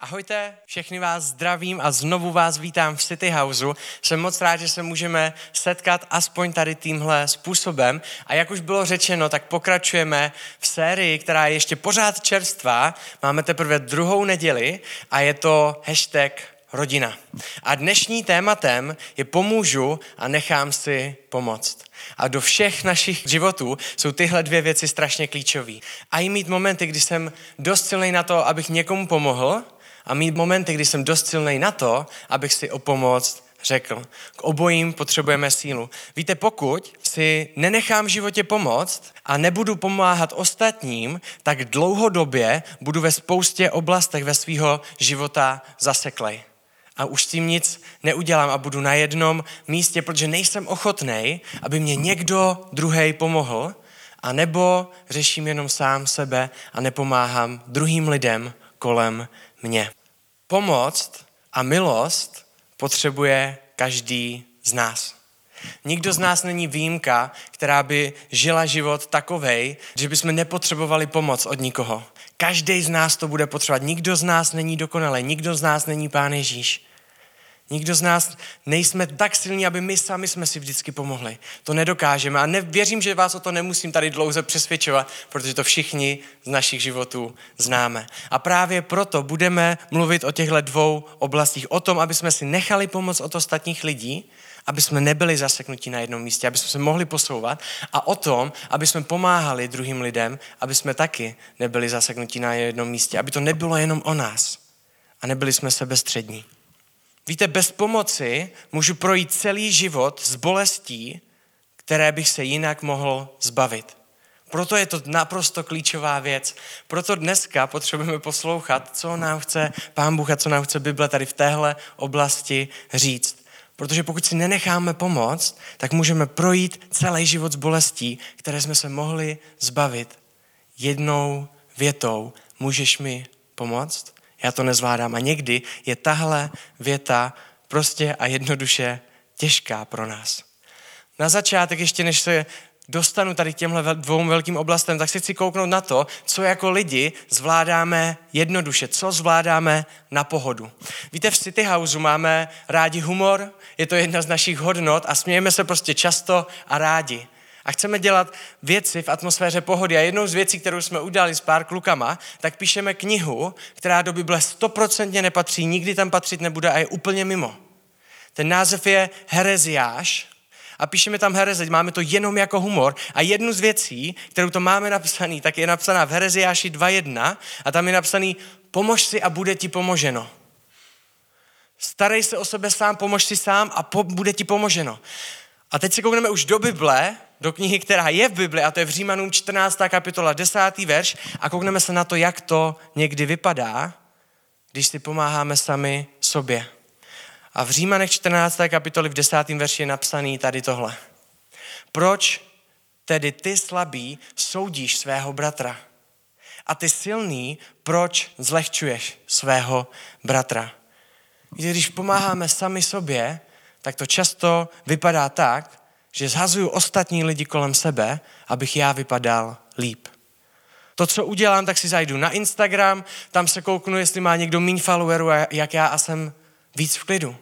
Ahojte, všechny vás zdravím a znovu vás vítám v City Houseu. Jsem moc rád, že se můžeme setkat aspoň tady tímhle způsobem. A jak už bylo řečeno, tak pokračujeme v sérii, která je ještě pořád čerstvá. Máme teprve druhou neděli a je to hashtag rodina. A dnešní tématem je pomůžu a nechám si pomoct. A do všech našich životů jsou tyhle dvě věci strašně klíčové. A i mít momenty, kdy jsem dost silný na to, abych někomu pomohl, a mít momenty, kdy jsem dost silný na to, abych si o pomoc řekl. K obojím potřebujeme sílu. Víte, pokud si nenechám v životě pomoct a nebudu pomáhat ostatním, tak dlouhodobě budu ve spoustě oblastech ve svého života zaseklej. A už s tím nic neudělám a budu na jednom místě, protože nejsem ochotný, aby mě někdo druhý pomohl, a nebo řeším jenom sám sebe a nepomáhám druhým lidem kolem mě. Pomoc a milost potřebuje každý z nás. Nikdo z nás není výjimka, která by žila život takovej, že bychom nepotřebovali pomoc od nikoho. Každý z nás to bude potřebovat. Nikdo z nás není dokonalý, nikdo z nás není Pán Ježíš. Nikdo z nás nejsme tak silní, aby my sami jsme si vždycky pomohli. To nedokážeme a nevěřím, že vás o to nemusím tady dlouze přesvědčovat, protože to všichni z našich životů známe. A právě proto budeme mluvit o těchto dvou oblastích. O tom, aby jsme si nechali pomoc od ostatních lidí, aby jsme nebyli zaseknutí na jednom místě, aby jsme se mohli posouvat a o tom, aby jsme pomáhali druhým lidem, aby jsme taky nebyli zaseknutí na jednom místě, aby to nebylo jenom o nás a nebyli jsme sebestřední. Víte, bez pomoci můžu projít celý život s bolestí, které bych se jinak mohl zbavit. Proto je to naprosto klíčová věc. Proto dneska potřebujeme poslouchat, co nám chce Pán Bůh a co nám chce Bible tady v téhle oblasti říct. Protože pokud si nenecháme pomoct, tak můžeme projít celý život s bolestí, které jsme se mohli zbavit jednou větou. Můžeš mi pomoct? Já to nezvládám. A někdy je tahle věta prostě a jednoduše těžká pro nás. Na začátek, ještě než se dostanu tady k těmhle dvou velkým oblastem, tak si chci kouknout na to, co jako lidi zvládáme jednoduše, co zvládáme na pohodu. Víte, v City Houseu máme rádi humor, je to jedna z našich hodnot a smějeme se prostě často a rádi a chceme dělat věci v atmosféře pohody. A jednou z věcí, kterou jsme udělali s pár klukama, tak píšeme knihu, která do Bible stoprocentně nepatří, nikdy tam patřit nebude a je úplně mimo. Ten název je Hereziáš a píšeme tam hereze, máme to jenom jako humor. A jednu z věcí, kterou to máme napsaný, tak je napsaná v Hereziáši 2.1 a tam je napsaný pomož si a bude ti pomoženo. Starej se o sebe sám, pomož si sám a po, bude ti pomoženo. A teď se koukneme už do Bible, do knihy, která je v Bibli, a to je v Římanům 14. kapitola 10. verš, a koukneme se na to, jak to někdy vypadá, když si pomáháme sami sobě. A v Římanech 14. kapitoli v 10. verši je napsaný tady tohle. Proč tedy ty slabý soudíš svého bratra? A ty silný, proč zlehčuješ svého bratra? Když pomáháme sami sobě, tak to často vypadá tak, že zhazuju ostatní lidi kolem sebe, abych já vypadal líp. To, co udělám, tak si zajdu na Instagram, tam se kouknu, jestli má někdo méně followerů, jak já a jsem víc v klidu.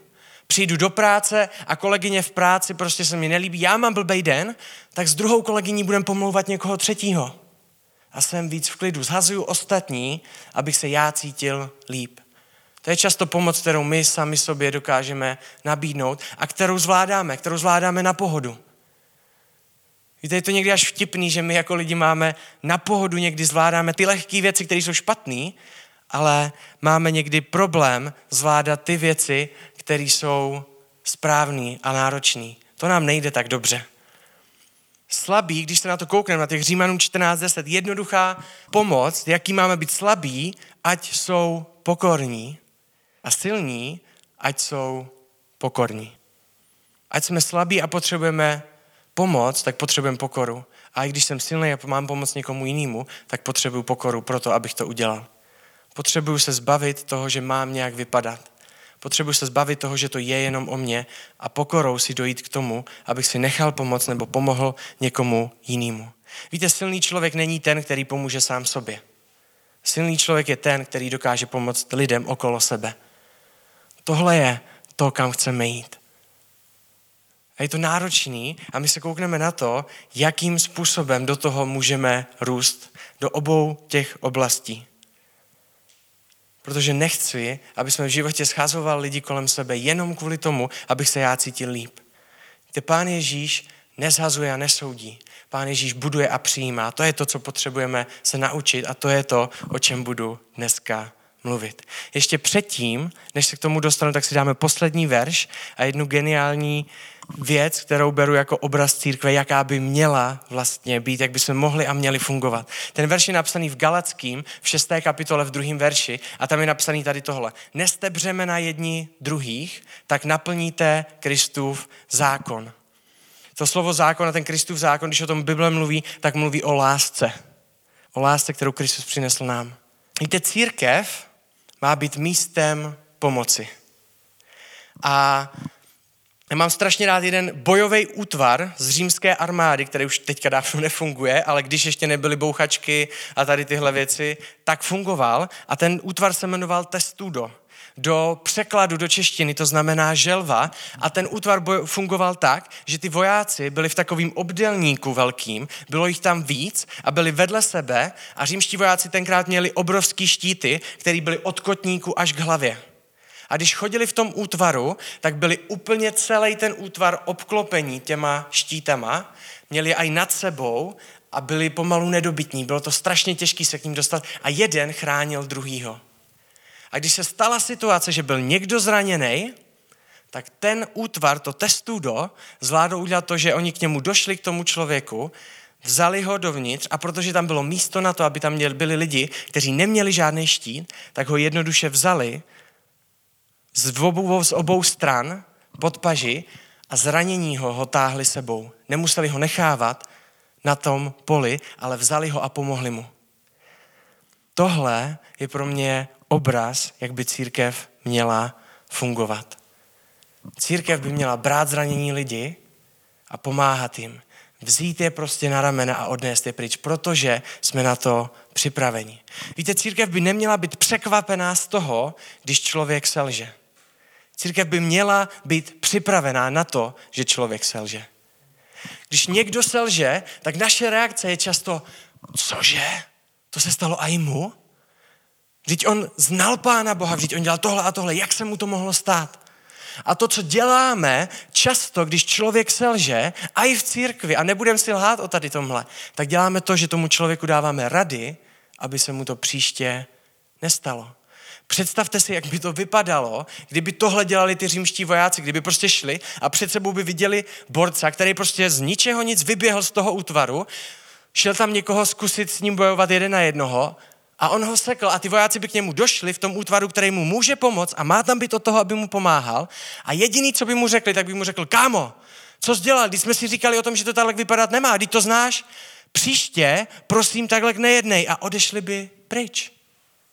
Přijdu do práce a kolegyně v práci prostě se mi nelíbí, já mám blbej den, tak s druhou kolegyní budem pomlouvat někoho třetího. A jsem víc v klidu. Zhazuju ostatní, abych se já cítil líp. To je často pomoc, kterou my sami sobě dokážeme nabídnout a kterou zvládáme, kterou zvládáme na pohodu. Víte, je to někdy až vtipný, že my jako lidi máme na pohodu, někdy zvládáme ty lehké věci, které jsou špatné, ale máme někdy problém zvládat ty věci, které jsou správné a náročné. To nám nejde tak dobře. Slabý, když se na to koukneme, na těch Římanům 14.10, jednoduchá pomoc, jaký máme být slabí, ať jsou pokorní a silní, ať jsou pokorní. Ať jsme slabí a potřebujeme pomoc, tak potřebujeme pokoru. A i když jsem silný a mám pomoc někomu jinému, tak potřebuju pokoru pro to, abych to udělal. Potřebuju se zbavit toho, že mám nějak vypadat. Potřebuji se zbavit toho, že to je jenom o mně a pokorou si dojít k tomu, abych si nechal pomoct nebo pomohl někomu jinému. Víte, silný člověk není ten, který pomůže sám sobě. Silný člověk je ten, který dokáže pomoct lidem okolo sebe. Tohle je to, kam chceme jít. A je to náročný a my se koukneme na to, jakým způsobem do toho můžeme růst, do obou těch oblastí. Protože nechci, aby jsme v životě scházovali lidi kolem sebe jenom kvůli tomu, abych se já cítil líp. Ty pán Ježíš nezhazuje a nesoudí. Pán Ježíš buduje a přijímá. To je to, co potřebujeme se naučit a to je to, o čem budu dneska mluvit. Ještě předtím, než se k tomu dostanu, tak si dáme poslední verš a jednu geniální věc, kterou beru jako obraz církve, jaká by měla vlastně být, jak by jsme mohli a měli fungovat. Ten verš je napsaný v Galackým, v šesté kapitole, v druhém verši a tam je napsaný tady tohle. Neste břemena jedni druhých, tak naplníte Kristův zákon. To slovo zákon a ten Kristův zákon, když o tom Bible mluví, tak mluví o lásce. O lásce, kterou Kristus přinesl nám. Víte, církev má být místem pomoci. A já mám strašně rád jeden bojový útvar z římské armády, který už teďka dávno nefunguje, ale když ještě nebyly bouchačky a tady tyhle věci, tak fungoval. A ten útvar se jmenoval Testudo. Do překladu do češtiny to znamená želva a ten útvar fungoval tak, že ty vojáci byli v takovým obdelníku velkým, bylo jich tam víc a byli vedle sebe a římští vojáci tenkrát měli obrovský štíty, které byly od kotníku až k hlavě. A když chodili v tom útvaru, tak byli úplně celý ten útvar obklopení těma štítama, měli aj nad sebou a byli pomalu nedobytní. Bylo to strašně těžké se k ním dostat a jeden chránil druhýho. A když se stala situace, že byl někdo zraněný, tak ten útvar, to testudo, zvládl udělat to, že oni k němu došli k tomu člověku, vzali ho dovnitř a protože tam bylo místo na to, aby tam byli lidi, kteří neměli žádný štít, tak ho jednoduše vzali z obou, z obou stran pod paži a zranění ho ho táhli sebou. Nemuseli ho nechávat na tom poli, ale vzali ho a pomohli mu. Tohle je pro mě obraz, jak by církev měla fungovat. Církev by měla brát zranění lidi a pomáhat jim. Vzít je prostě na ramena a odnést je pryč, protože jsme na to připraveni. Víte, církev by neměla být překvapená z toho, když člověk selže. Církev by měla být připravená na to, že člověk selže. Když někdo selže, tak naše reakce je často, cože? To se stalo i mu? Vždyť on znal Pána Boha, vždyť on dělal tohle a tohle, jak se mu to mohlo stát? A to, co děláme často, když člověk selže, a i v církvi, a nebudeme si lhát o tady tomhle, tak děláme to, že tomu člověku dáváme rady, aby se mu to příště nestalo. Představte si, jak by to vypadalo, kdyby tohle dělali ty římští vojáci, kdyby prostě šli a před sebou by viděli borca, který prostě z ničeho nic vyběhl z toho útvaru, šel tam někoho zkusit s ním bojovat jeden na jednoho a on ho sekl a ty vojáci by k němu došli v tom útvaru, který mu může pomoct a má tam být od toho, aby mu pomáhal. A jediný, co by mu řekli, tak by mu řekl, kámo, co jsi dělal, když jsme si říkali o tom, že to takhle vypadat nemá, když to znáš, příště, prosím, takhle nejednej a odešli by pryč.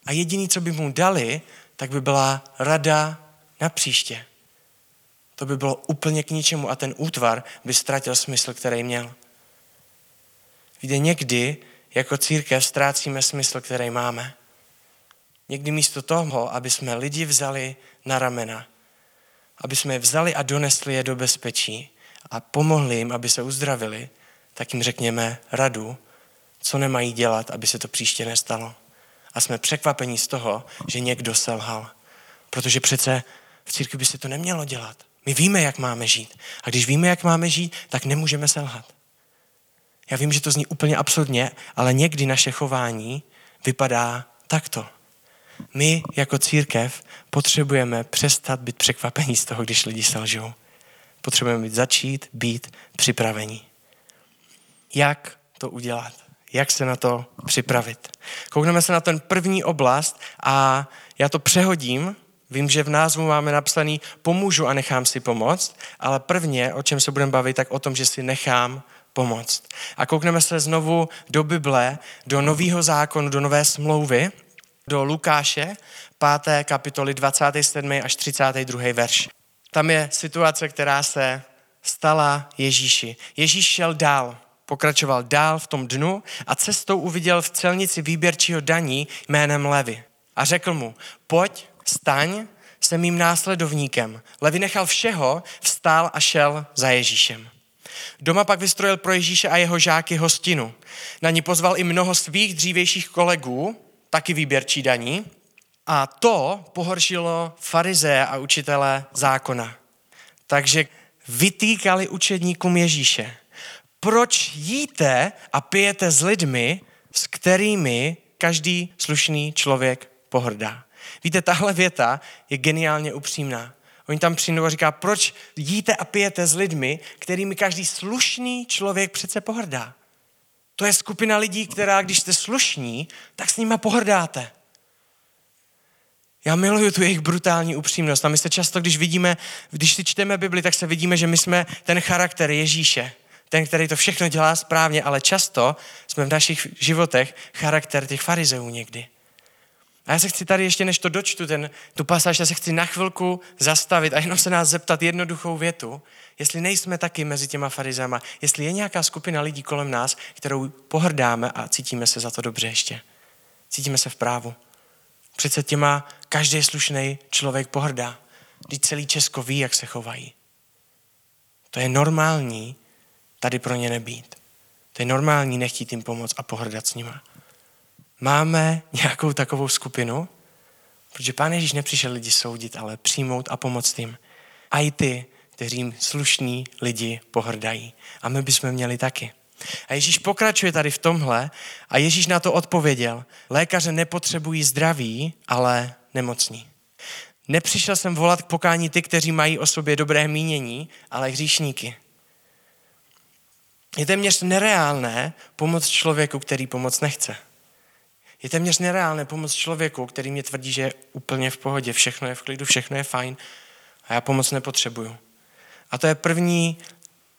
A jediný, co by mu dali, tak by byla rada na příště. To by bylo úplně k ničemu a ten útvar by ztratil smysl, který měl. Víte, někdy jako církev ztrácíme smysl, který máme. Někdy místo toho, aby jsme lidi vzali na ramena, aby jsme je vzali a donesli je do bezpečí a pomohli jim, aby se uzdravili, tak jim řekněme radu, co nemají dělat, aby se to příště nestalo a jsme překvapení z toho, že někdo selhal. Protože přece v církvi by se to nemělo dělat. My víme, jak máme žít. A když víme, jak máme žít, tak nemůžeme selhat. Já vím, že to zní úplně absurdně, ale někdy naše chování vypadá takto. My jako církev potřebujeme přestat být překvapení z toho, když lidi selžou. Potřebujeme být začít být připravení. Jak to udělat? jak se na to připravit. Koukneme se na ten první oblast a já to přehodím. Vím, že v názvu máme napsaný pomůžu a nechám si pomoct, ale prvně, o čem se budeme bavit, tak o tom, že si nechám pomoct. A koukneme se znovu do Bible, do nového zákonu, do nové smlouvy, do Lukáše, 5. kapitoly 27. až 32. verš. Tam je situace, která se stala Ježíši. Ježíš šel dál pokračoval dál v tom dnu a cestou uviděl v celnici výběrčího daní jménem Levy. A řekl mu, pojď, staň, jsem mým následovníkem. Levi nechal všeho, vstál a šel za Ježíšem. Doma pak vystrojil pro Ježíše a jeho žáky hostinu. Na ní pozval i mnoho svých dřívějších kolegů, taky výběrčí daní, a to pohoršilo farize a učitele zákona. Takže vytýkali učedníkům Ježíše. Proč jíte a pijete s lidmi, s kterými každý slušný člověk pohrdá? Víte, tahle věta je geniálně upřímná. Oni tam přijdou a říká, proč jíte a pijete s lidmi, kterými každý slušný člověk přece pohrdá. To je skupina lidí, která, když jste slušní, tak s nima pohrdáte. Já miluju tu jejich brutální upřímnost a my se často, když vidíme, když si čteme Bibli, tak se vidíme, že my jsme ten charakter Ježíše, ten, který to všechno dělá správně, ale často jsme v našich životech charakter těch farizeů někdy. A já se chci tady ještě, než to dočtu, ten, tu pasáž, já se chci na chvilku zastavit a jenom se nás zeptat jednoduchou větu, jestli nejsme taky mezi těma farizama, jestli je nějaká skupina lidí kolem nás, kterou pohrdáme a cítíme se za to dobře ještě. Cítíme se v právu. Přece těma každý slušný člověk pohrdá. Když celý Česko ví, jak se chovají. To je normální tady pro ně nebýt. To je normální nechtít jim pomoct a pohrdat s nima. Máme nějakou takovou skupinu, protože Pán Ježíš nepřišel lidi soudit, ale přijmout a pomoct jim. A i ty, kteří slušní lidi pohrdají. A my bychom měli taky. A Ježíš pokračuje tady v tomhle a Ježíš na to odpověděl. Lékaře nepotřebují zdraví, ale nemocní. Nepřišel jsem volat k pokání ty, kteří mají o sobě dobré mínění, ale hříšníky. Je téměř nereálné pomoct člověku, který pomoc nechce. Je téměř nereálné pomoct člověku, který mě tvrdí, že je úplně v pohodě, všechno je v klidu, všechno je fajn a já pomoc nepotřebuju. A to je první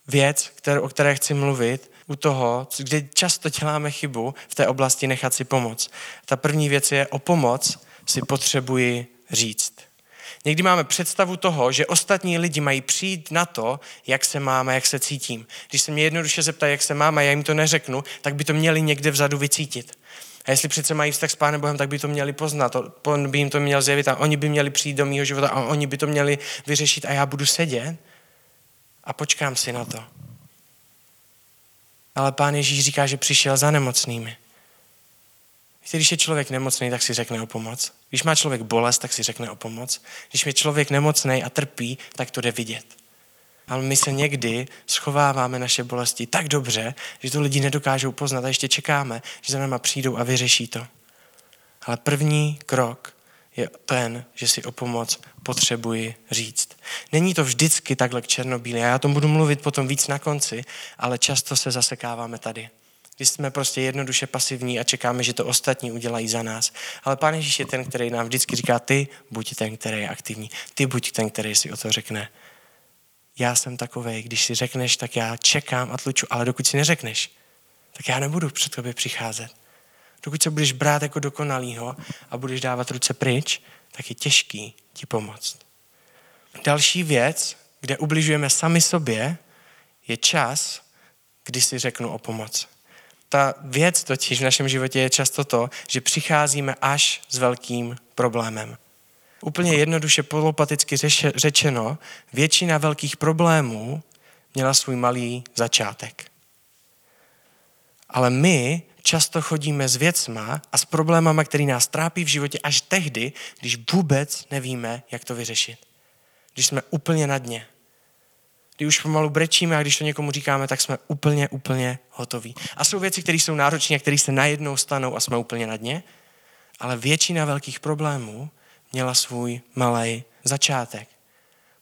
věc, kterou, o které chci mluvit, u toho, kde často děláme chybu v té oblasti nechat si pomoct. Ta první věc je o pomoc si potřebuji říct. Někdy máme představu toho, že ostatní lidi mají přijít na to, jak se máme, jak se cítím. Když se mě jednoduše zeptají, jak se máme, já jim to neřeknu, tak by to měli někde vzadu vycítit. A jestli přece mají vztah s Pánem Bohem, tak by to měli poznat, on by jim to měl zjevit a oni by měli přijít do mého života a oni by to měli vyřešit a já budu sedět a počkám si na to. Ale Pán Ježíš říká, že přišel za nemocnými. Když je člověk nemocný, tak si řekne o pomoc. Když má člověk bolest, tak si řekne o pomoc. Když je člověk nemocný a trpí, tak to jde vidět. Ale my se někdy schováváme naše bolesti tak dobře, že to lidi nedokážou poznat a ještě čekáme, že za náma přijdou a vyřeší to. Ale první krok je ten, že si o pomoc potřebuji říct. Není to vždycky takhle k černobílé. Já o tom budu mluvit potom víc na konci, ale často se zasekáváme tady. Když jsme prostě jednoduše pasivní a čekáme, že to ostatní udělají za nás. Ale Pán Ježíš je ten, který nám vždycky říká, ty buď ten, který je aktivní. Ty buď ten, který si o to řekne já jsem takovej, když si řekneš, tak já čekám a tluču, ale dokud si neřekneš, tak já nebudu před tobě přicházet. Dokud se budeš brát jako dokonalýho a budeš dávat ruce pryč, tak je těžký ti pomoct. Další věc, kde ubližujeme sami sobě, je čas, kdy si řeknu o pomoc. Ta věc totiž v našem životě je často to, že přicházíme až s velkým problémem. Úplně jednoduše polopaticky řečeno, většina velkých problémů měla svůj malý začátek. Ale my často chodíme s věcma a s problémama, který nás trápí v životě až tehdy, když vůbec nevíme, jak to vyřešit. Když jsme úplně na dně. Když už pomalu brečíme a když to někomu říkáme, tak jsme úplně, úplně hotoví. A jsou věci, které jsou náročné a které se najednou stanou a jsme úplně na dně, ale většina velkých problémů měla svůj malý začátek.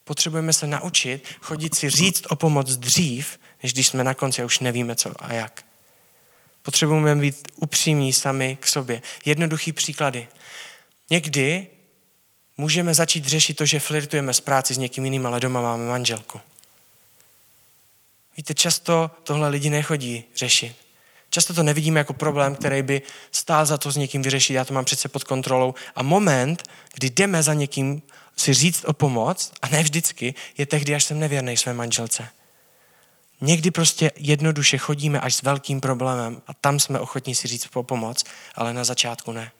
Potřebujeme se naučit chodit si říct o pomoc dřív, než když jsme na konci a už nevíme co a jak. Potřebujeme být upřímní sami k sobě. Jednoduchý příklady. Někdy můžeme začít řešit to, že flirtujeme s práci s někým jiným, ale doma máme manželku. Víte, často tohle lidi nechodí řešit. Často to nevidíme jako problém, který by stál za to s někým vyřešit, já to mám přece pod kontrolou. A moment, kdy jdeme za někým si říct o pomoc, a ne vždycky, je tehdy, až jsem nevěrný své manželce. Někdy prostě jednoduše chodíme až s velkým problémem a tam jsme ochotní si říct po pomoc, ale na začátku ne.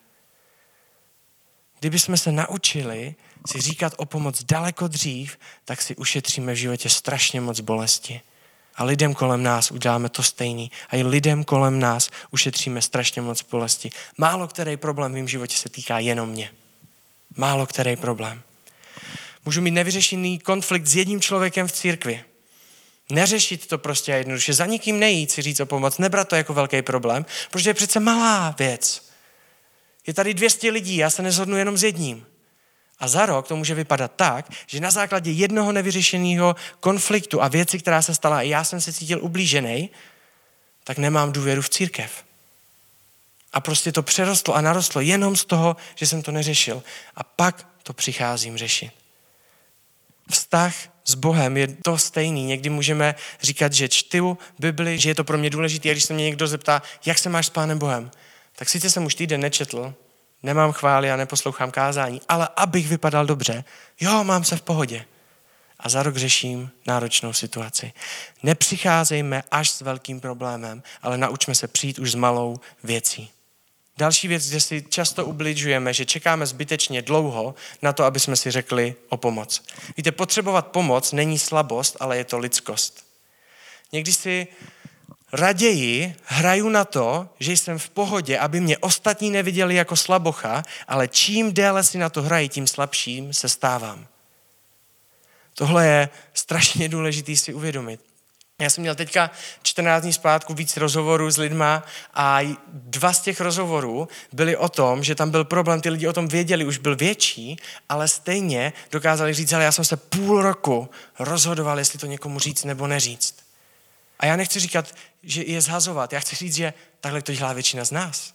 Kdyby jsme se naučili si říkat o pomoc daleko dřív, tak si ušetříme v životě strašně moc bolesti. A lidem kolem nás uděláme to stejný. A i lidem kolem nás ušetříme strašně moc bolesti. Málo který problém v mém životě se týká jenom mě. Málo který problém. Můžu mít nevyřešený konflikt s jedním člověkem v církvi. Neřešit to prostě a jednoduše. Za nikým nejít si říct o pomoc, nebrat to jako velký problém, protože je přece malá věc. Je tady 200 lidí, já se nezhodnu jenom s jedním. A za rok to může vypadat tak, že na základě jednoho nevyřešeného konfliktu a věci, která se stala, a já jsem se cítil ublížený, tak nemám důvěru v církev. A prostě to přerostlo a narostlo jenom z toho, že jsem to neřešil. A pak to přicházím řešit. Vztah s Bohem je to stejný. Někdy můžeme říkat, že čtu Bibli, že je to pro mě důležité. A když se mě někdo zeptá, jak se máš s Pánem Bohem, tak sice jsem už týden nečetl, nemám chvály a neposlouchám kázání, ale abych vypadal dobře, jo, mám se v pohodě. A za rok řeším náročnou situaci. Nepřicházejme až s velkým problémem, ale naučme se přijít už s malou věcí. Další věc, kde si často ubližujeme, že čekáme zbytečně dlouho na to, aby jsme si řekli o pomoc. Víte, potřebovat pomoc není slabost, ale je to lidskost. Někdy si raději hraju na to, že jsem v pohodě, aby mě ostatní neviděli jako slabocha, ale čím déle si na to hrají, tím slabším se stávám. Tohle je strašně důležité si uvědomit. Já jsem měl teďka 14 dní zpátku víc rozhovorů s lidma a dva z těch rozhovorů byly o tom, že tam byl problém, ty lidi o tom věděli, už byl větší, ale stejně dokázali říct, ale já jsem se půl roku rozhodoval, jestli to někomu říct nebo neříct. A já nechci říkat, že je zhazovat. Já chci říct, že takhle to dělá většina z nás.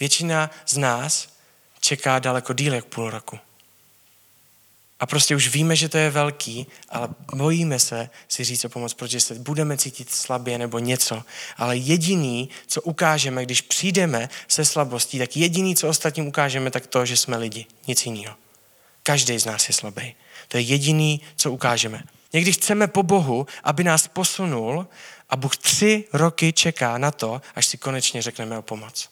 Většina z nás čeká daleko díl jak půl roku. A prostě už víme, že to je velký, ale bojíme se si říct o pomoc, protože se budeme cítit slabě nebo něco. Ale jediný, co ukážeme, když přijdeme se slabostí, tak jediný, co ostatním ukážeme, tak to, že jsme lidi. Nic jiného. Každý z nás je slabý. To je jediný, co ukážeme. Někdy chceme po Bohu, aby nás posunul a Bůh tři roky čeká na to, až si konečně řekneme o pomoc.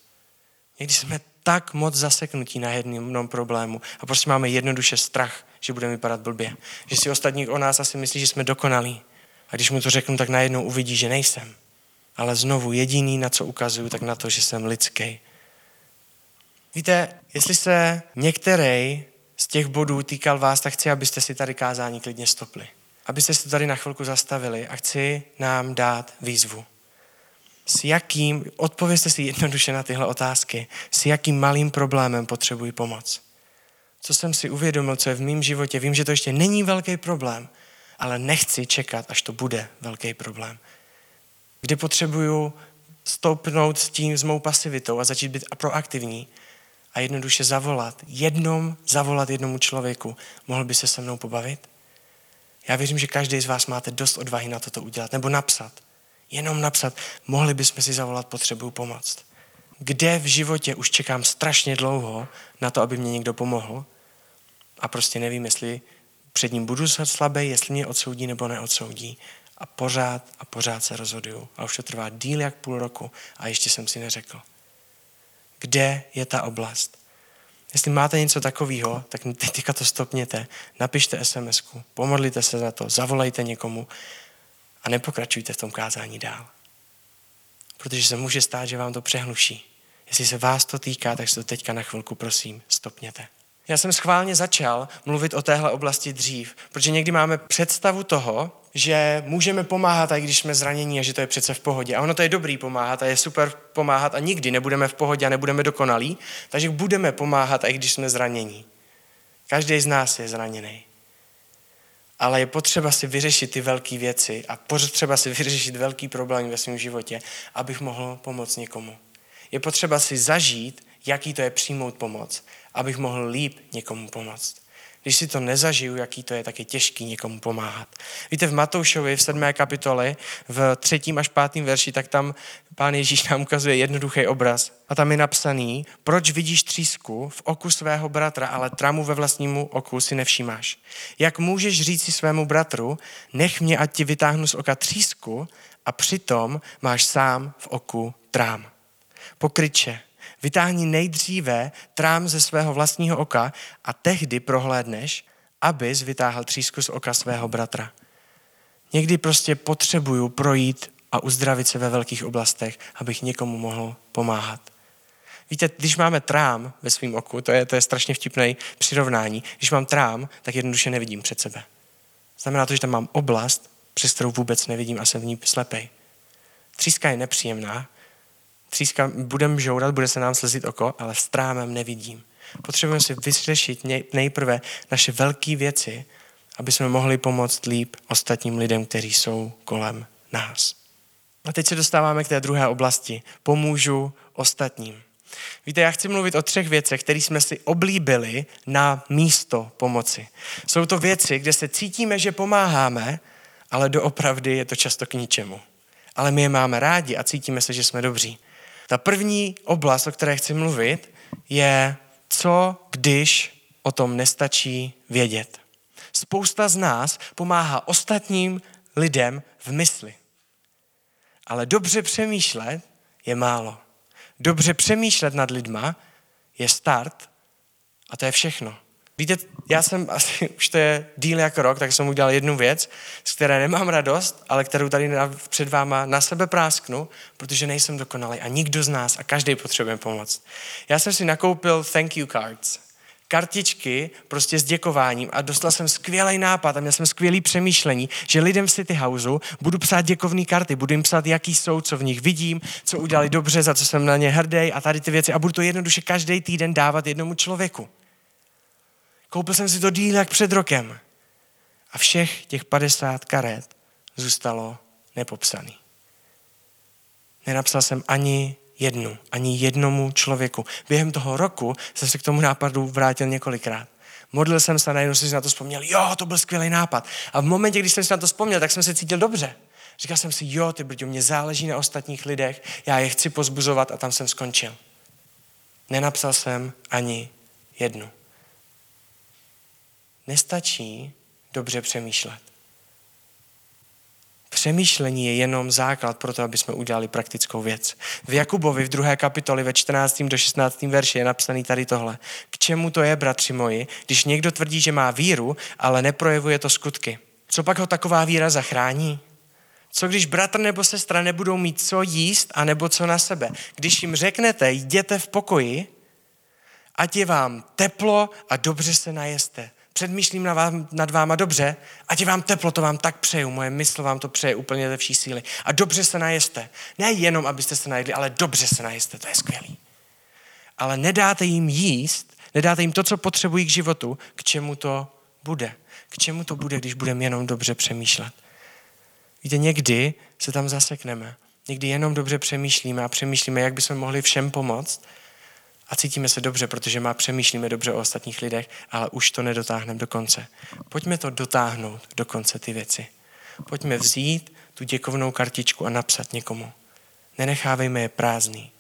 Někdy jsme tak moc zaseknutí na jednom problému a prostě máme jednoduše strach, že budeme vypadat blbě. Že si ostatní o nás asi myslí, že jsme dokonalí. A když mu to řeknu, tak najednou uvidí, že nejsem. Ale znovu jediný, na co ukazuju, tak na to, že jsem lidský. Víte, jestli se některý z těch bodů týkal vás, tak chci, abyste si tady kázání klidně stopli abyste se tady na chvilku zastavili a chci nám dát výzvu. S jakým, odpověste si jednoduše na tyhle otázky, s jakým malým problémem potřebuji pomoc. Co jsem si uvědomil, co je v mém životě, vím, že to ještě není velký problém, ale nechci čekat, až to bude velký problém. Kde potřebuju stoupnout s tím, s mou pasivitou a začít být proaktivní a jednoduše zavolat, jednom zavolat jednomu člověku, mohl by se se mnou pobavit? Já věřím, že každý z vás máte dost odvahy na toto udělat. Nebo napsat. Jenom napsat. Mohli bychom si zavolat potřebu pomoct. Kde v životě už čekám strašně dlouho na to, aby mě někdo pomohl a prostě nevím, jestli před ním budu slabý, jestli mě odsoudí nebo neodsoudí. A pořád a pořád se rozhoduju. A už to trvá díl jak půl roku a ještě jsem si neřekl. Kde je ta oblast? Jestli máte něco takového, tak teďka to stopněte, napište sms pomodlite se za to, zavolejte někomu a nepokračujte v tom kázání dál. Protože se může stát, že vám to přehluší. Jestli se vás to týká, tak se to teďka na chvilku prosím stopněte. Já jsem schválně začal mluvit o téhle oblasti dřív, protože někdy máme představu toho, že můžeme pomáhat, i když jsme zranění a že to je přece v pohodě. A ono to je dobrý pomáhat a je super pomáhat a nikdy nebudeme v pohodě a nebudeme dokonalí, takže budeme pomáhat, i když jsme zranění. Každý z nás je zraněný. Ale je potřeba si vyřešit ty velké věci a potřeba si vyřešit velký problém ve svém životě, abych mohl pomoct někomu. Je potřeba si zažít, jaký to je přijmout pomoc, abych mohl líp někomu pomoct. Když si to nezažiju, jaký to je, tak je těžký někomu pomáhat. Víte, v Matoušovi v 7. kapitoli, v třetím až pátém verši, tak tam pán Ježíš nám ukazuje jednoduchý obraz. A tam je napsaný, proč vidíš třísku v oku svého bratra, ale tramu ve vlastnímu oku si nevšímáš. Jak můžeš říct si svému bratru, nech mě, ať ti vytáhnu z oka třísku a přitom máš sám v oku trám. Pokryče, vytáhni nejdříve trám ze svého vlastního oka a tehdy prohlédneš, abys vytáhl třísku z oka svého bratra. Někdy prostě potřebuju projít a uzdravit se ve velkých oblastech, abych někomu mohl pomáhat. Víte, když máme trám ve svém oku, to je, to je strašně vtipné přirovnání, když mám trám, tak jednoduše nevidím před sebe. Znamená to, že tam mám oblast, přes kterou vůbec nevidím a jsem v ní slepej. Tříska je nepříjemná, tříska, budem žourat, bude se nám slezit oko, ale s trámem nevidím. Potřebujeme si vyřešit nejprve naše velké věci, aby jsme mohli pomoct líp ostatním lidem, kteří jsou kolem nás. A teď se dostáváme k té druhé oblasti. Pomůžu ostatním. Víte, já chci mluvit o třech věcech, které jsme si oblíbili na místo pomoci. Jsou to věci, kde se cítíme, že pomáháme, ale doopravdy je to často k ničemu. Ale my je máme rádi a cítíme se, že jsme dobří. Ta první oblast, o které chci mluvit, je co, když o tom nestačí vědět. Spousta z nás pomáhá ostatním lidem v mysli. Ale dobře přemýšlet je málo. Dobře přemýšlet nad lidma je start a to je všechno. Víte, já jsem asi, už to je díl jak rok, tak jsem udělal jednu věc, z které nemám radost, ale kterou tady před váma na sebe prásknu, protože nejsem dokonalý a nikdo z nás a každý potřebuje pomoc. Já jsem si nakoupil thank you cards kartičky prostě s děkováním a dostal jsem skvělý nápad a měl jsem skvělý přemýšlení, že lidem v City Houseu budu psát děkovné karty, budu jim psát, jaký jsou, co v nich vidím, co udělali dobře, za co jsem na ně hrdý a tady ty věci a budu to jednoduše každý týden dávat jednomu člověku. Koupil jsem si to díl jak před rokem a všech těch 50 karet zůstalo nepopsaný. Nenapsal jsem ani jednu, ani jednomu člověku. Během toho roku jsem se k tomu nápadu vrátil několikrát. Modlil jsem se najednou jsem si na to vzpomněl, jo, to byl skvělý nápad. A v momentě, když jsem si na to vzpomněl, tak jsem se cítil dobře. Říkal jsem si, jo, ty brďo, mě záleží na ostatních lidech, já je chci pozbuzovat a tam jsem skončil. Nenapsal jsem ani jednu. Nestačí dobře přemýšlet. Přemýšlení je jenom základ pro to, aby jsme udělali praktickou věc. V Jakubovi v druhé kapitoli ve 14. do 16. verši je napsaný tady tohle. K čemu to je, bratři moji, když někdo tvrdí, že má víru, ale neprojevuje to skutky? Co pak ho taková víra zachrání? Co když bratr nebo sestra nebudou mít co jíst a nebo co na sebe? Když jim řeknete, jděte v pokoji, ať je vám teplo a dobře se najeste předmýšlím na vám, nad váma dobře, ať je vám teplo, to vám tak přeju, moje mysl vám to přeje úplně ze vší síly. A dobře se najeste. Ne jenom, abyste se najedli, ale dobře se najeste, to je skvělý. Ale nedáte jim jíst, nedáte jim to, co potřebují k životu, k čemu to bude. K čemu to bude, když budeme jenom dobře přemýšlet. Víte, někdy se tam zasekneme. Někdy jenom dobře přemýšlíme a přemýšlíme, jak bychom mohli všem pomoct, a cítíme se dobře, protože má přemýšlíme dobře o ostatních lidech, ale už to nedotáhneme do konce. Pojďme to dotáhnout do konce ty věci. Pojďme vzít tu děkovnou kartičku a napsat někomu. Nenechávejme je prázdný,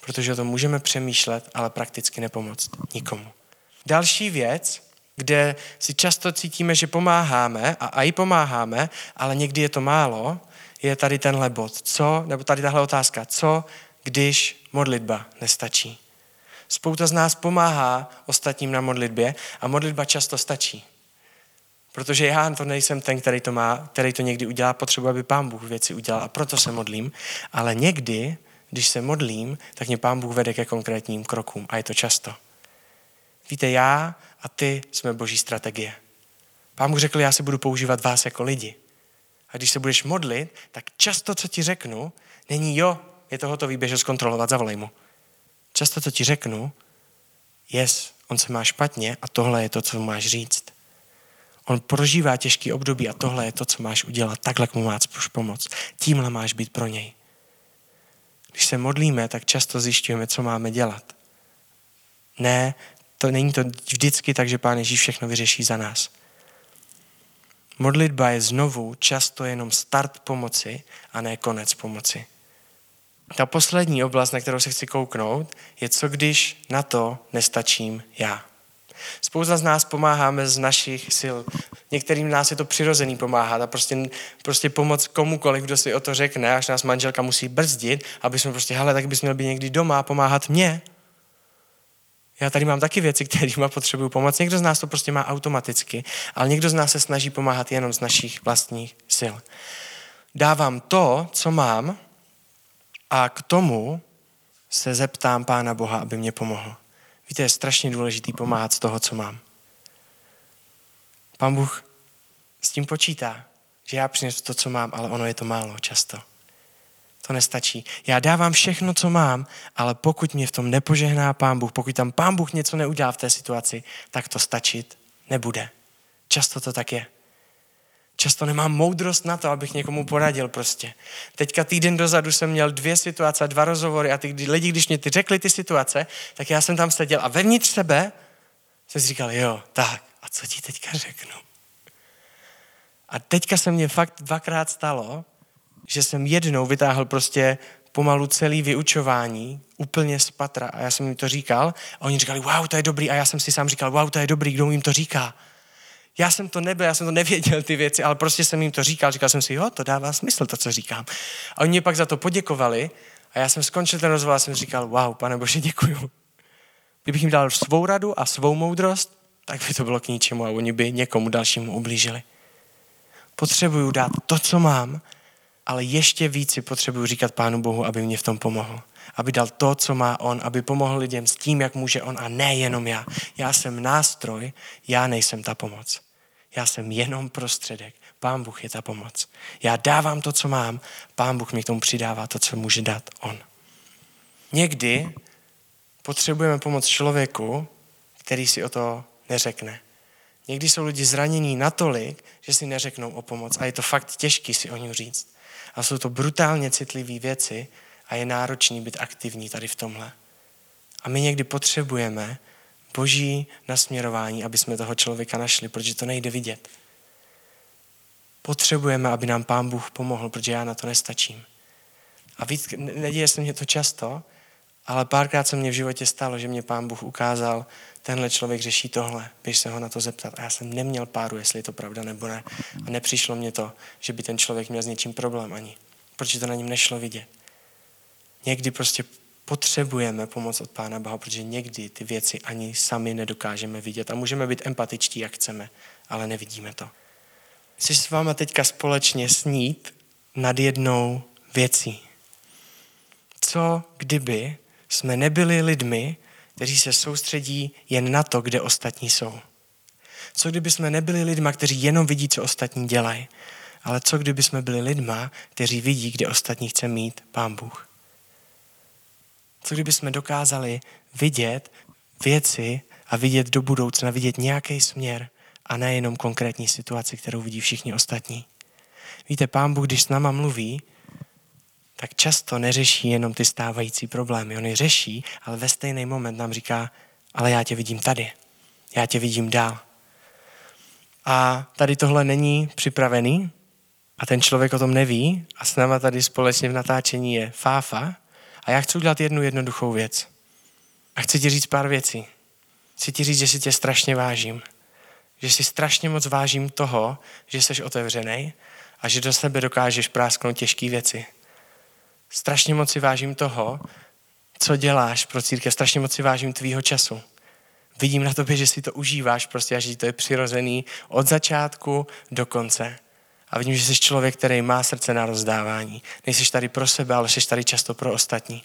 protože o tom můžeme přemýšlet, ale prakticky nepomoct nikomu. Další věc, kde si často cítíme, že pomáháme a i pomáháme, ale někdy je to málo, je tady tenhle bod. Co, nebo tady tahle otázka. Co když modlitba nestačí. Spouta z nás pomáhá ostatním na modlitbě a modlitba často stačí. Protože já to nejsem ten, který to má, který to někdy udělá, potřebuji, aby pán Bůh věci udělal a proto se modlím. Ale někdy, když se modlím, tak mě pán Bůh vede ke konkrétním krokům a je to často. Víte, já a ty jsme boží strategie. Pán Bůh řekl, já se budu používat vás jako lidi. A když se budeš modlit, tak často, co ti řeknu, není jo, je to hotový, běž zkontrolovat, zavolej mu. Často to ti řeknu, yes, on se má špatně a tohle je to, co máš říct. On prožívá těžký období a tohle je to, co máš udělat. Takhle mu máš pomoct. Tímhle máš být pro něj. Když se modlíme, tak často zjišťujeme, co máme dělat. Ne to není to vždycky tak, že Pán Ježíš všechno vyřeší za nás. Modlitba je znovu často jenom start pomoci a ne konec pomoci. Ta poslední oblast, na kterou se chci kouknout, je co když na to nestačím já. Spousta z nás pomáháme z našich sil. Některým nás je to přirozený pomáhat a prostě, prostě pomoct komukoliv, kdo si o to řekne, až nás manželka musí brzdit, aby jsme prostě, hele, tak bys měl být někdy doma a pomáhat mě. Já tady mám taky věci, kterými potřebuju pomoc. Někdo z nás to prostě má automaticky, ale někdo z nás se snaží pomáhat jenom z našich vlastních sil. Dávám to, co mám, a k tomu se zeptám Pána Boha, aby mě pomohl. Víte, je strašně důležitý pomáhat z toho, co mám. Pán Bůh s tím počítá, že já přinesu to, co mám, ale ono je to málo často. To nestačí. Já dávám všechno, co mám, ale pokud mě v tom nepožehná Pán Bůh, pokud tam Pán Bůh něco neudělá v té situaci, tak to stačit nebude. Často to tak je. Často nemám moudrost na to, abych někomu poradil prostě. Teďka týden dozadu jsem měl dvě situace, dva rozhovory a ty lidi, když mě ty řekli ty situace, tak já jsem tam seděl a vevnitř sebe jsem si říkal, jo, tak, a co ti teďka řeknu? A teďka se mně fakt dvakrát stalo, že jsem jednou vytáhl prostě pomalu celý vyučování úplně z patra a já jsem jim to říkal a oni říkali, wow, to je dobrý a já jsem si sám říkal, wow, to je dobrý, kdo jim to říká. Já jsem to nebyl, já jsem to nevěděl ty věci, ale prostě jsem jim to říkal. Říkal jsem si, jo, to dává smysl, to, co říkám. A oni mě pak za to poděkovali a já jsem skončil ten rozhovor a jsem říkal, wow, pane Bože, děkuju. Kdybych jim dal svou radu a svou moudrost, tak by to bylo k ničemu a oni by někomu dalšímu ublížili. Potřebuju dát to, co mám, ale ještě víc si potřebuju říkat Pánu Bohu, aby mě v tom pomohl. Aby dal to, co má On, aby pomohl lidem s tím, jak může On a ne jenom já. Já jsem nástroj, já nejsem ta pomoc. Já jsem jenom prostředek. Pán Bůh je ta pomoc. Já dávám to, co mám, Pán Bůh mi k tomu přidává to, co může dát On. Někdy potřebujeme pomoc člověku, který si o to neřekne. Někdy jsou lidi zranění natolik, že si neřeknou o pomoc a je to fakt těžký si o ní říct. A jsou to brutálně citlivé věci a je náročný být aktivní tady v tomhle. A my někdy potřebujeme boží nasměrování, aby jsme toho člověka našli, protože to nejde vidět. Potřebujeme, aby nám Pán Bůh pomohl, protože já na to nestačím. A víc, neděje se mě to často, ale párkrát se mě v životě stalo, že mě Pán Bůh ukázal, tenhle člověk řeší tohle, běž se ho na to zeptat. A já jsem neměl páru, jestli je to pravda nebo ne. A nepřišlo mě to, že by ten člověk měl s něčím problém ani, protože to na něm nešlo vidět. Někdy prostě potřebujeme pomoc od Pána Boha, protože někdy ty věci ani sami nedokážeme vidět a můžeme být empatičtí, jak chceme, ale nevidíme to. Chci s váma teďka společně snít nad jednou věcí. Co kdyby jsme nebyli lidmi, kteří se soustředí jen na to, kde ostatní jsou? Co kdyby jsme nebyli lidma, kteří jenom vidí, co ostatní dělají, ale co kdyby jsme byli lidma, kteří vidí, kde ostatní chce mít Pán Bůh? Co kdyby jsme dokázali vidět věci a vidět do budoucna, vidět nějaký směr a nejenom konkrétní situaci, kterou vidí všichni ostatní. Víte, Pán Bůh, když s náma mluví, tak často neřeší jenom ty stávající problémy. On je řeší, ale ve stejný moment nám říká, ale já tě vidím tady. Já tě vidím dál. A tady tohle není připravený a ten člověk o tom neví a s náma tady společně v natáčení je Fáfa a já chci udělat jednu jednoduchou věc. A chci ti říct pár věcí. Chci ti říct, že si tě strašně vážím. Že si strašně moc vážím toho, že jsi otevřený a že do sebe dokážeš prásknout těžké věci. Strašně moc si vážím toho, co děláš pro církev. Strašně moc si vážím tvýho času. Vidím na tobě, že si to užíváš prostě a že to je přirozený od začátku do konce. A vidím, že jsi člověk, který má srdce na rozdávání. Nejsi tady pro sebe, ale jsi tady často pro ostatní.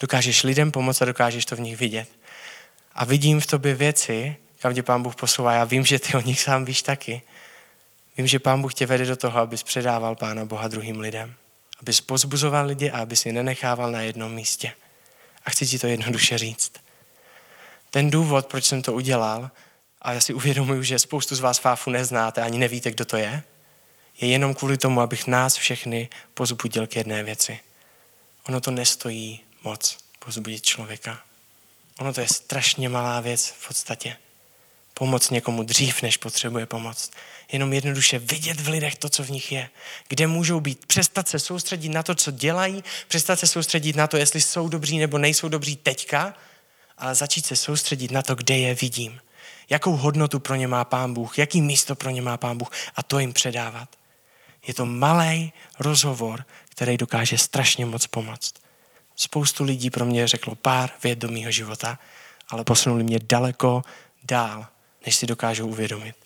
Dokážeš lidem pomoct a dokážeš to v nich vidět. A vidím v tobě věci, kam tě Pán Bůh posouvá. Já vím, že ty o nich sám víš taky. Vím, že Pán Bůh tě vede do toho, abys předával Pána Boha druhým lidem. Abys pozbuzoval lidi a abys je nenechával na jednom místě. A chci ti to jednoduše říct. Ten důvod, proč jsem to udělal, a já si uvědomuji, že spoustu z vás Fáfu neznáte, ani nevíte, kdo to je, je jenom kvůli tomu, abych nás všechny pozbudil k jedné věci. Ono to nestojí moc pozbudit člověka. Ono to je strašně malá věc v podstatě. Pomoct někomu dřív, než potřebuje pomoc. Jenom jednoduše vidět v lidech to, co v nich je. Kde můžou být. Přestat se soustředit na to, co dělají. Přestat se soustředit na to, jestli jsou dobří nebo nejsou dobří teďka. Ale začít se soustředit na to, kde je vidím. Jakou hodnotu pro ně má Pán Bůh. Jaký místo pro ně má Pán Bůh. A to jim předávat. Je to malý rozhovor, který dokáže strašně moc pomoct. Spoustu lidí pro mě řeklo pár věd do mýho života, ale posunuli mě daleko dál, než si dokážou uvědomit.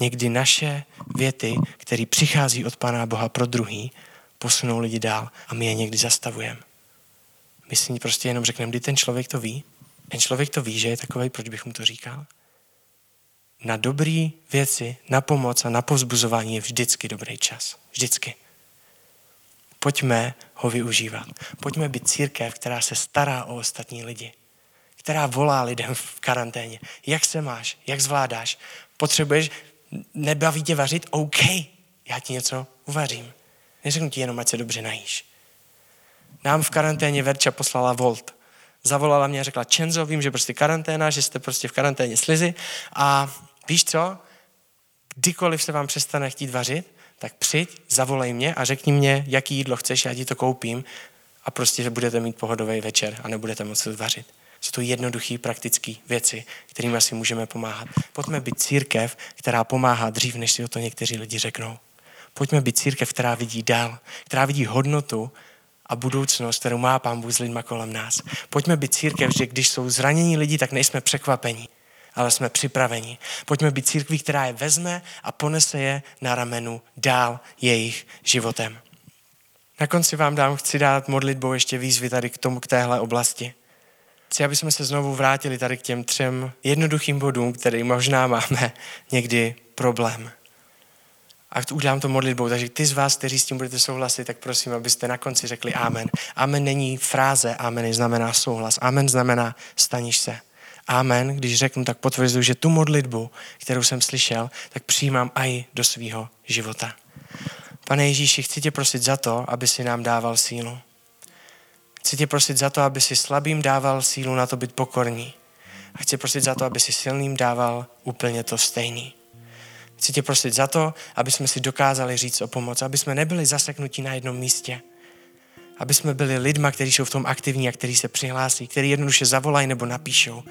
Někdy naše věty, které přichází od Pána Boha pro druhý, posunou lidi dál a my je někdy zastavujeme. My si prostě jenom řekneme, kdy ten člověk to ví. Ten člověk to ví, že je takový, proč bych mu to říkal? Na dobré věci, na pomoc a na povzbuzování je vždycky dobrý čas. Vždycky. Pojďme ho využívat. Pojďme být církev, která se stará o ostatní lidi. Která volá lidem v karanténě. Jak se máš? Jak zvládáš? Potřebuješ, nebaví tě vařit? OK, já ti něco uvařím. Neřeknu ti jenom, ať se dobře najíš. Nám v karanténě Verča poslala Volt. Zavolala mě a řekla, Čenzo, vím, že prostě karanténa, že jste prostě v karanténě slizy a víš co? Kdykoliv se vám přestane chtít vařit, tak přijď, zavolej mě a řekni mě, jaký jídlo chceš, já ti to koupím a prostě budete mít pohodový večer a nebudete moc vařit. Jsou to jednoduché praktické věci, kterými si můžeme pomáhat. Pojďme být církev, která pomáhá dřív, než si o to někteří lidi řeknou. Pojďme být církev, která vidí dál, která vidí hodnotu a budoucnost, kterou má Pán Bůh s lidma kolem nás. Pojďme být církev, že když jsou zranění lidi, tak nejsme překvapení ale jsme připraveni. Pojďme být církví, která je vezme a ponese je na ramenu dál jejich životem. Na konci vám dám, chci dát modlitbou ještě výzvy tady k tomu, k téhle oblasti. Chci, aby jsme se znovu vrátili tady k těm třem jednoduchým bodům, který možná máme někdy problém. A udělám to modlitbou, takže ty z vás, kteří s tím budete souhlasit, tak prosím, abyste na konci řekli amen. Amen není fráze, amen znamená souhlas. Amen znamená staniš se amen, když řeknu, tak potvrzuji, že tu modlitbu, kterou jsem slyšel, tak přijímám i do svého života. Pane Ježíši, chci tě prosit za to, aby si nám dával sílu. Chci tě prosit za to, aby si slabým dával sílu na to být pokorní. A chci prosit za to, aby si silným dával úplně to stejný. Chci tě prosit za to, aby jsme si dokázali říct o pomoc, aby jsme nebyli zaseknutí na jednom místě, aby jsme byli lidma, kteří jsou v tom aktivní a kteří se přihlásí, kteří jednoduše zavolají nebo napíšou.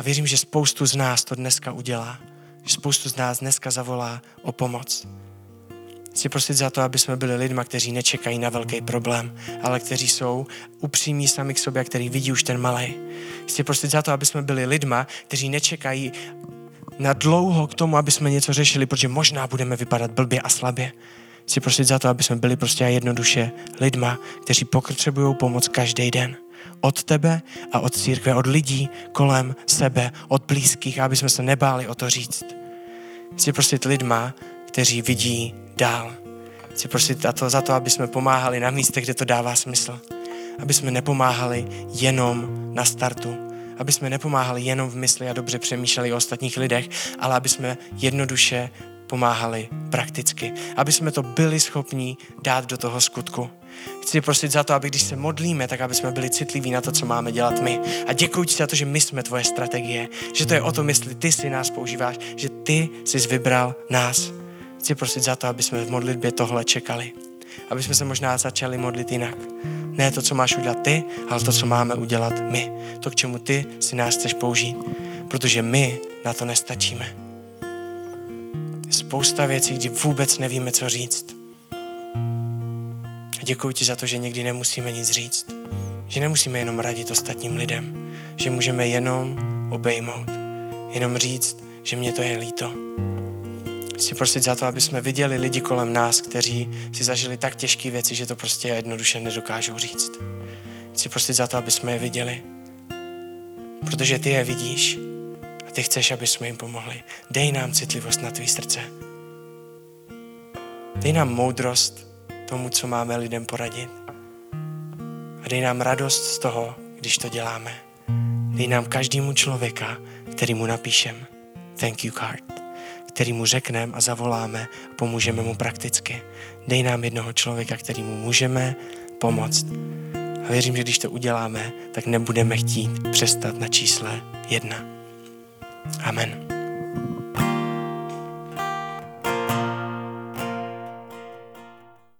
A věřím, že spoustu z nás to dneska udělá. Že spoustu z nás dneska zavolá o pomoc. Chci prosit za to, aby jsme byli lidma, kteří nečekají na velký problém, ale kteří jsou upřímní sami k sobě a který vidí už ten malý. Chci prosit za to, aby jsme byli lidma, kteří nečekají na dlouho k tomu, aby jsme něco řešili, protože možná budeme vypadat blbě a slabě. Chci prosit za to, aby jsme byli prostě jednoduše lidma, kteří potřebují pomoc každý den. Od tebe a od církve, od lidí kolem sebe, od blízkých, aby jsme se nebáli o to říct. Chci prosit lidma, kteří vidí dál. Chci prosit za to, za to, aby jsme pomáhali na místech, kde to dává smysl. Aby jsme nepomáhali jenom na startu, aby jsme nepomáhali jenom v mysli a dobře přemýšleli o ostatních lidech, ale aby jsme jednoduše pomáhali prakticky, aby jsme to byli schopni dát do toho skutku. Chci prosit za to, aby když se modlíme, tak aby jsme byli citliví na to, co máme dělat my. A děkuji ti za to, že my jsme tvoje strategie, že to je o tom, jestli ty si nás používáš, že ty jsi vybral nás. Chci prosit za to, aby jsme v modlitbě tohle čekali. Aby jsme se možná začali modlit jinak. Ne to, co máš udělat ty, ale to, co máme udělat my. To, k čemu ty si nás chceš použít. Protože my na to nestačíme spousta věcí, kdy vůbec nevíme, co říct. Děkuji ti za to, že někdy nemusíme nic říct. Že nemusíme jenom radit ostatním lidem. Že můžeme jenom obejmout. Jenom říct, že mě to je líto. Chci prosit za to, aby jsme viděli lidi kolem nás, kteří si zažili tak těžké věci, že to prostě jednoduše nedokážou říct. Chci prosit za to, aby jsme je viděli. Protože ty je vidíš a ty chceš, aby jsme jim pomohli. Dej nám citlivost na tvý srdce. Dej nám moudrost tomu, co máme lidem poradit. A dej nám radost z toho, když to děláme. Dej nám každému člověka, který mu napíšem thank you card, který mu řekneme a zavoláme a pomůžeme mu prakticky. Dej nám jednoho člověka, který mu můžeme pomoct. A věřím, že když to uděláme, tak nebudeme chtít přestat na čísle jedna. Amen.